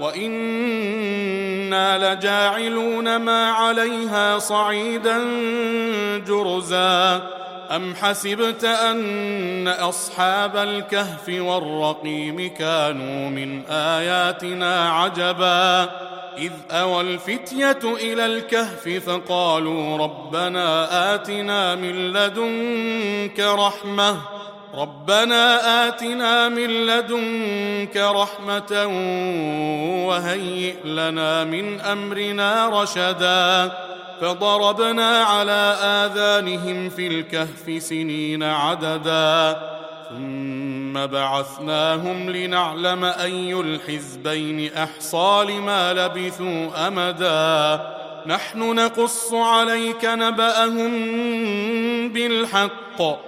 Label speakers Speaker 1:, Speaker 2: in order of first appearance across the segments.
Speaker 1: وأنا لجاعلون ما عليها صعيدا جرزا ام حسبت ان اصحاب الكهف والرقيم كانوا من اياتنا عجبا اذ اوى الفتيه إلى الكهف فقالوا ربنا اتنا من لدنك رحمه ربنا آتنا من لدنك رحمة وهيئ لنا من أمرنا رشدا. فضربنا على آذانهم في الكهف سنين عددا. ثم بعثناهم لنعلم أي الحزبين أحصى لما لبثوا أمدا. نحن نقص عليك نبأهم بالحق.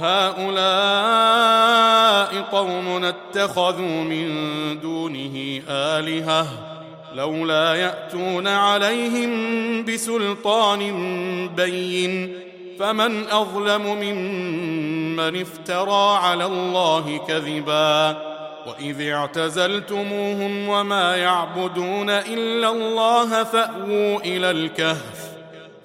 Speaker 1: هؤلاء قوم اتخذوا من دونه آلهة لولا يأتون عليهم بسلطان بين فمن أظلم ممن افترى على الله كذبا وإذ اعتزلتموهم وما يعبدون إلا الله فأووا إلى الكهف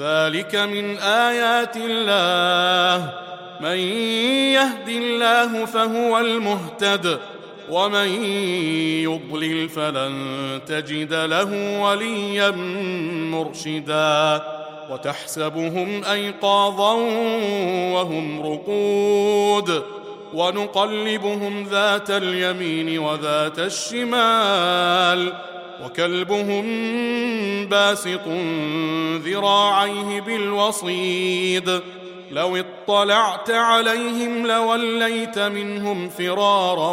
Speaker 1: ذلك من آيات الله. من يهد الله فهو المهتد ومن يضلل فلن تجد له وليا مرشدا. وتحسبهم أيقاظا وهم رقود. ونقلبهم ذات اليمين وذات الشمال. وكلبهم باسط ذراعيه بالوصيد لو اطلعت عليهم لوليت منهم فرارا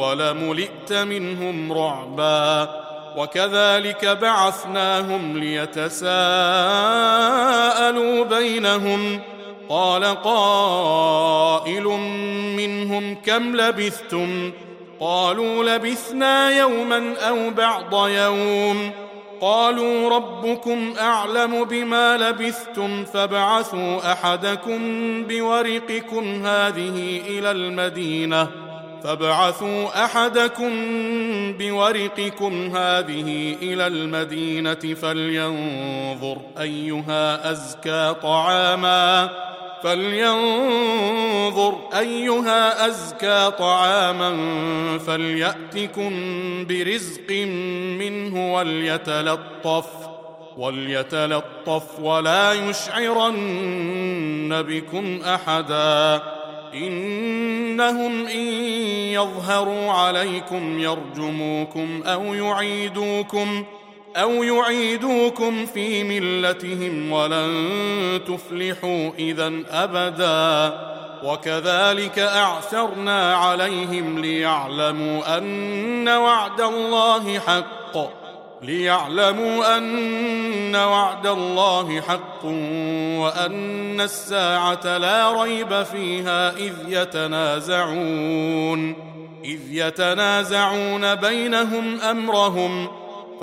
Speaker 1: ولملئت منهم رعبا وكذلك بعثناهم ليتساءلوا بينهم قال قائل منهم كم لبثتم قالوا لبثنا يوما أو بعض يوم. قالوا ربكم أعلم بما لبثتم فابعثوا أحدكم بورقكم هذه إلى المدينة. فابعثوا أحدكم بورقكم هذه إلى المدينة فلينظر أيها أزكى طعاما. فلينظر أيها أزكى طعاما فليأتكم برزق منه وليتلطف وليتلطف ولا يشعرن بكم أحدا. إنهم إن يظهروا عليكم يرجموكم أو يعيدوكم أو يعيدوكم في ملتهم ولن تفلحوا إذا أبدا. وكذلك أعثرنا عليهم ليعلموا أن وعد الله حق. ليعلموا أن وعد الله حق وأن الساعة لا ريب فيها إذ يتنازعون. إذ يتنازعون بينهم أمرهم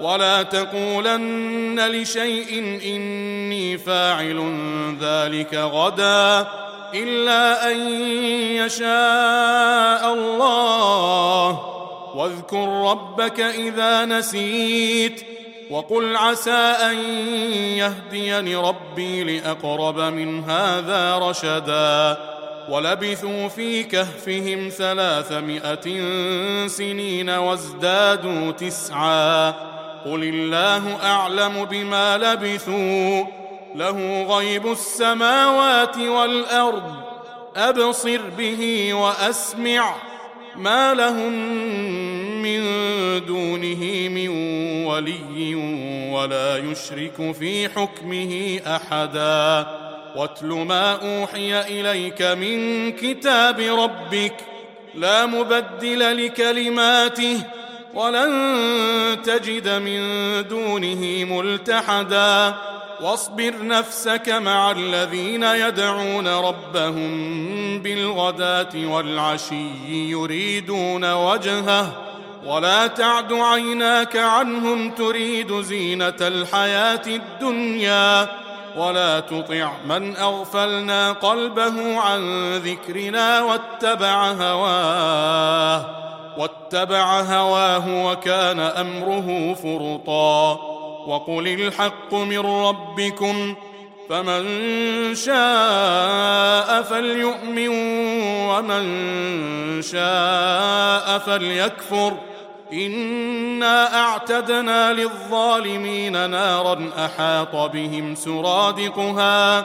Speaker 1: ولا تقولن لشيء إني فاعل ذلك غدا إلا أن يشاء الله. واذكر ربك إذا نسيت وقل عسى أن يهديني ربي لأقرب من هذا رشدا. ولبثوا في كهفهم ثلاثمائة سنين وازدادوا تسعا. قل الله اعلم بما لبثوا له غيب السماوات والارض ابصر به واسمع ما لهم من دونه من ولي ولا يشرك في حكمه احدا واتل ما اوحي اليك من كتاب ربك لا مبدل لكلماته ولن تجد من دونه ملتحدا. واصبر نفسك مع الذين يدعون ربهم بالغداة والعشي يريدون وجهه. ولا تعد عيناك عنهم تريد زينة الحياة الدنيا. ولا تطع من أغفلنا قلبه عن ذكرنا واتبع هواه. واتبع هواه وكان أمره فرطا. وقل الحق من ربكم فمن شاء فليؤمن ومن شاء فليكفر. إنا أعتدنا للظالمين نارا أحاط بهم سرادقها.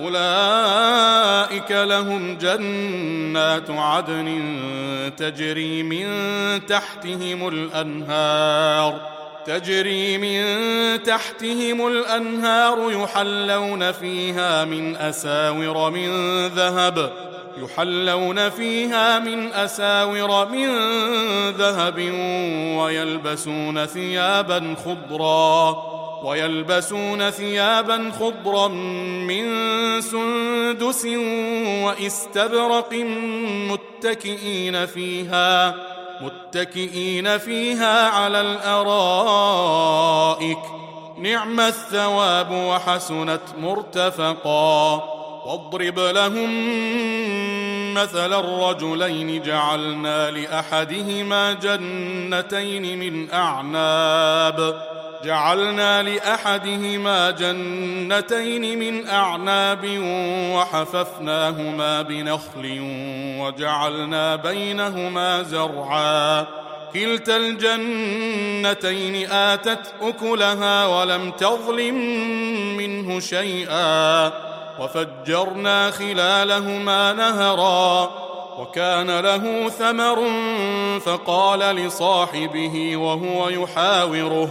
Speaker 1: أولئك لهم جنات عدن تجري من تحتهم الأنهار تجري من تحتهم الأنهار يحلون فيها من أساور من ذهب يحلون فيها من أساور من ذهب ويلبسون ثيابا خضرا. ويلبسون ثيابا خضرا من سندس واستبرق متكئين فيها متكئين فيها على الأرائك. نعم الثواب وحسنت مرتفقا. واضرب لهم مثل الرجلين جعلنا لأحدهما جنتين من أعناب. جعلنا لأحدهما جنتين من أعناب وحففناهما بنخل وجعلنا بينهما زرعا. كلتا الجنتين آتت أكلها ولم تظلم منه شيئا. وفجرنا خلالهما نهرا. وكان له ثمر فقال لصاحبه وهو يحاوره.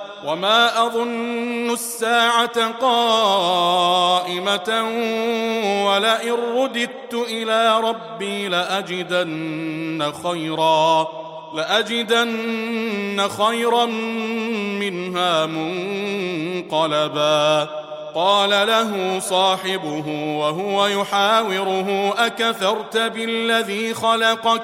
Speaker 1: وما اظن الساعة قائمه ولئن رددت إلى ربي لاجدن خيرا لاجدن خيرا منها منقلبا قال له صاحبه وهو يحاوره اكثرت بالذي خلقك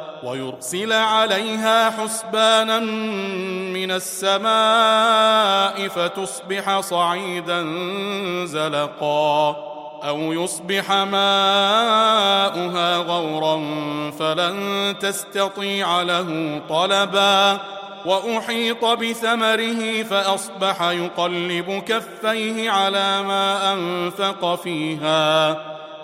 Speaker 1: ويرسل عليها حسبانا من السماء فتصبح صعيدا زلقا أو يصبح ماؤها غورا فلن تستطيع له طلبا وأحيط بثمره فأصبح يقلب كفيه على ما أنفق فيها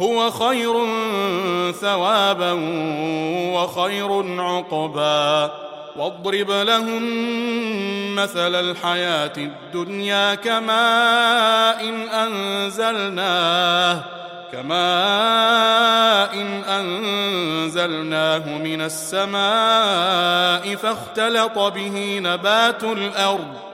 Speaker 1: هو خير ثوابا وخير عقبا. واضرب لهم مثل الحياة الدنيا كماء إن أنزلناه كماء إن أنزلناه من السماء فاختلط به نبات الأرض.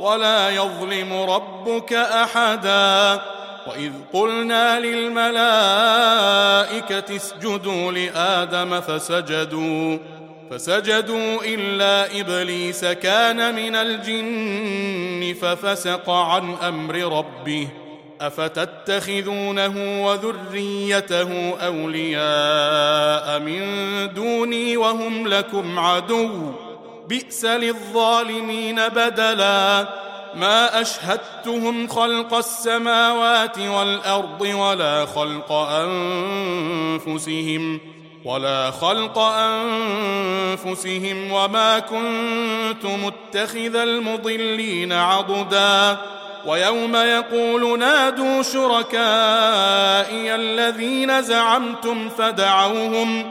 Speaker 1: ولا يظلم ربك أحدا. وإذ قلنا للملائكة اسجدوا لآدم فسجدوا فسجدوا إلا إبليس كان من الجن ففسق عن أمر ربه. أفتتخذونه وذريته أولياء من دوني وهم لكم عدو. بئس للظالمين بدلا. ما أشهدتهم خلق السماوات والأرض ولا خلق أنفسهم ولا خلق أنفسهم وما كنت متخذ المضلين عضداً. ويوم يقول نادوا شركائي الذين زعمتم فدعوهم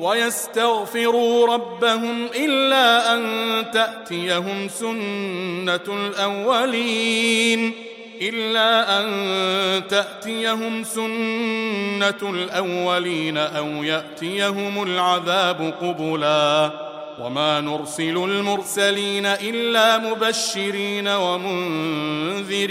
Speaker 1: ويستغفروا ربهم إلا أن تأتيهم سنة الأولين إلا أن تأتيهم سنة الأولين أو يأتيهم العذاب قبلا وما نرسل المرسلين إلا مبشرين ومنذرين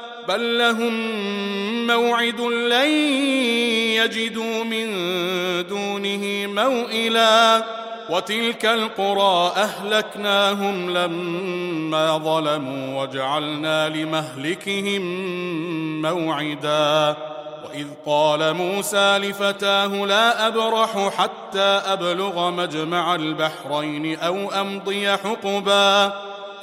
Speaker 1: بل لهم موعد لن يجدوا من دونه موئلا. وتلك القرى أهلكناهم لما ظلموا وجعلنا لمهلكهم موعدا. وإذ قال موسى لفتاه لا أبرح حتى أبلغ مجمع البحرين أو أمضي حقبا.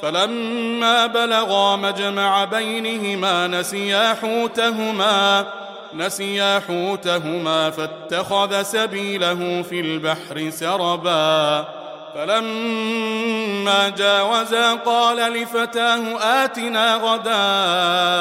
Speaker 1: فلما بلغا مجمع بينهما نسيا حوتهما نسيا حوتهما فاتخذ سبيله في البحر سربا. فلما جاوزا قال لفتاه آتنا غداءنا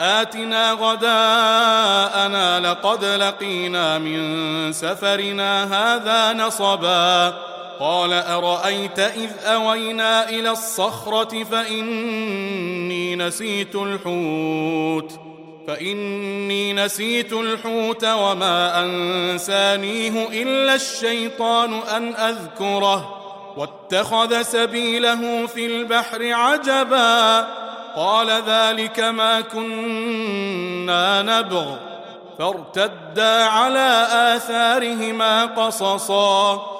Speaker 1: آتنا غداءنا لقد لقينا من سفرنا هذا نصبا. قال أرأيت إذ أوينا إلى الصخرة فإني نسيت الحوت فإني نسيت الحوت وما أنسانيه إلا الشيطان أن أذكره واتخذ سبيله في البحر عجبا قال ذلك ما كنا نبغ فارتدا على آثارهما قصصا.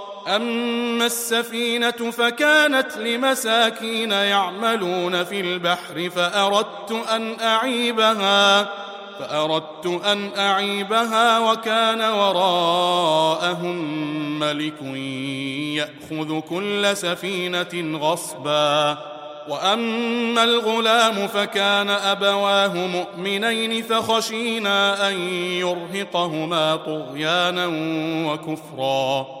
Speaker 1: أما السفينة فكانت لمساكين يعملون في البحر فأردت أن أعيبها فأردت أن أعيبها وكان وراءهم ملك يأخذ كل سفينة غصبا. وأما الغلام فكان أبواه مؤمنين فخشينا أن يرهقهما طغيانا وكفرا.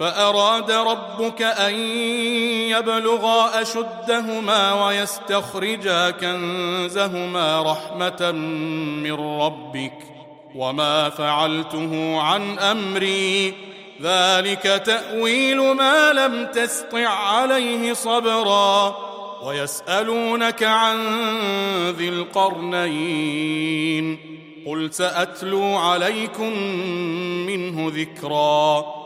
Speaker 1: فأراد ربك أن يبلغا أشدهما ويستخرجا كنزهما رحمة من ربك وما فعلته عن أمري. ذلك تأويل ما لم تسطع عليه صبرا. ويسألونك عن ذي القرنين. قل سأتلو عليكم منه ذكرا.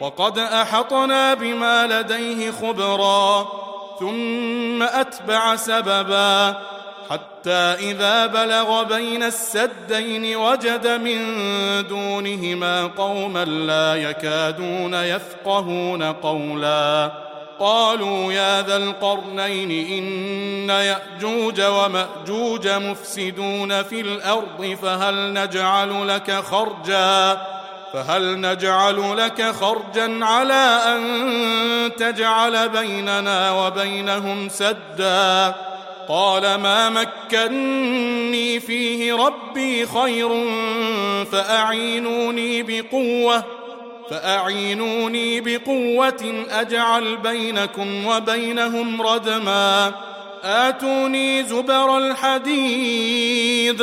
Speaker 1: وقد أحطنا بما لديه خبرا ثم أتبع سببا حتى إذا بلغ بين السدين وجد من دونهما قوما لا يكادون يفقهون قولا. قالوا يا ذا القرنين إن يأجوج ومأجوج مفسدون في الأرض فهل نجعل لك خرجا؟ فهل نجعل لك خرجا على أن تجعل بيننا وبينهم سدا؟ قال ما مكني فيه ربي خير فأعينوني بقوة فأعينوني بقوة أجعل بينكم وبينهم ردما. آتوني زبر الحديد.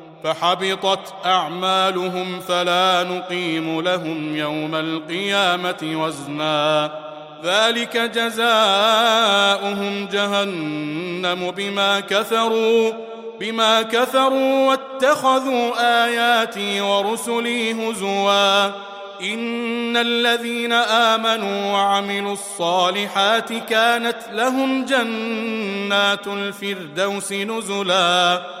Speaker 1: فحبطت أعمالهم فلا نقيم لهم يوم القيامة وزنا. ذلك جزاؤهم جهنم بما كفروا بما كفروا واتخذوا آياتي ورسلي هزوا. إن الذين آمنوا وعملوا الصالحات كانت لهم جنات الفردوس نزلا.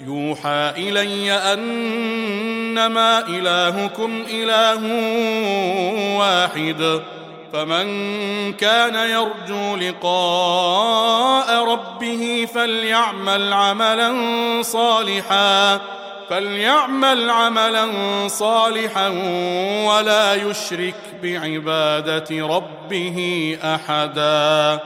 Speaker 1: يوحى إلي أنما إلهكم إله واحد فمن كان يرجو لقاء ربه فليعمل عملا صالحا فليعمل عملا صالحا ولا يشرك بعبادة ربه احدا.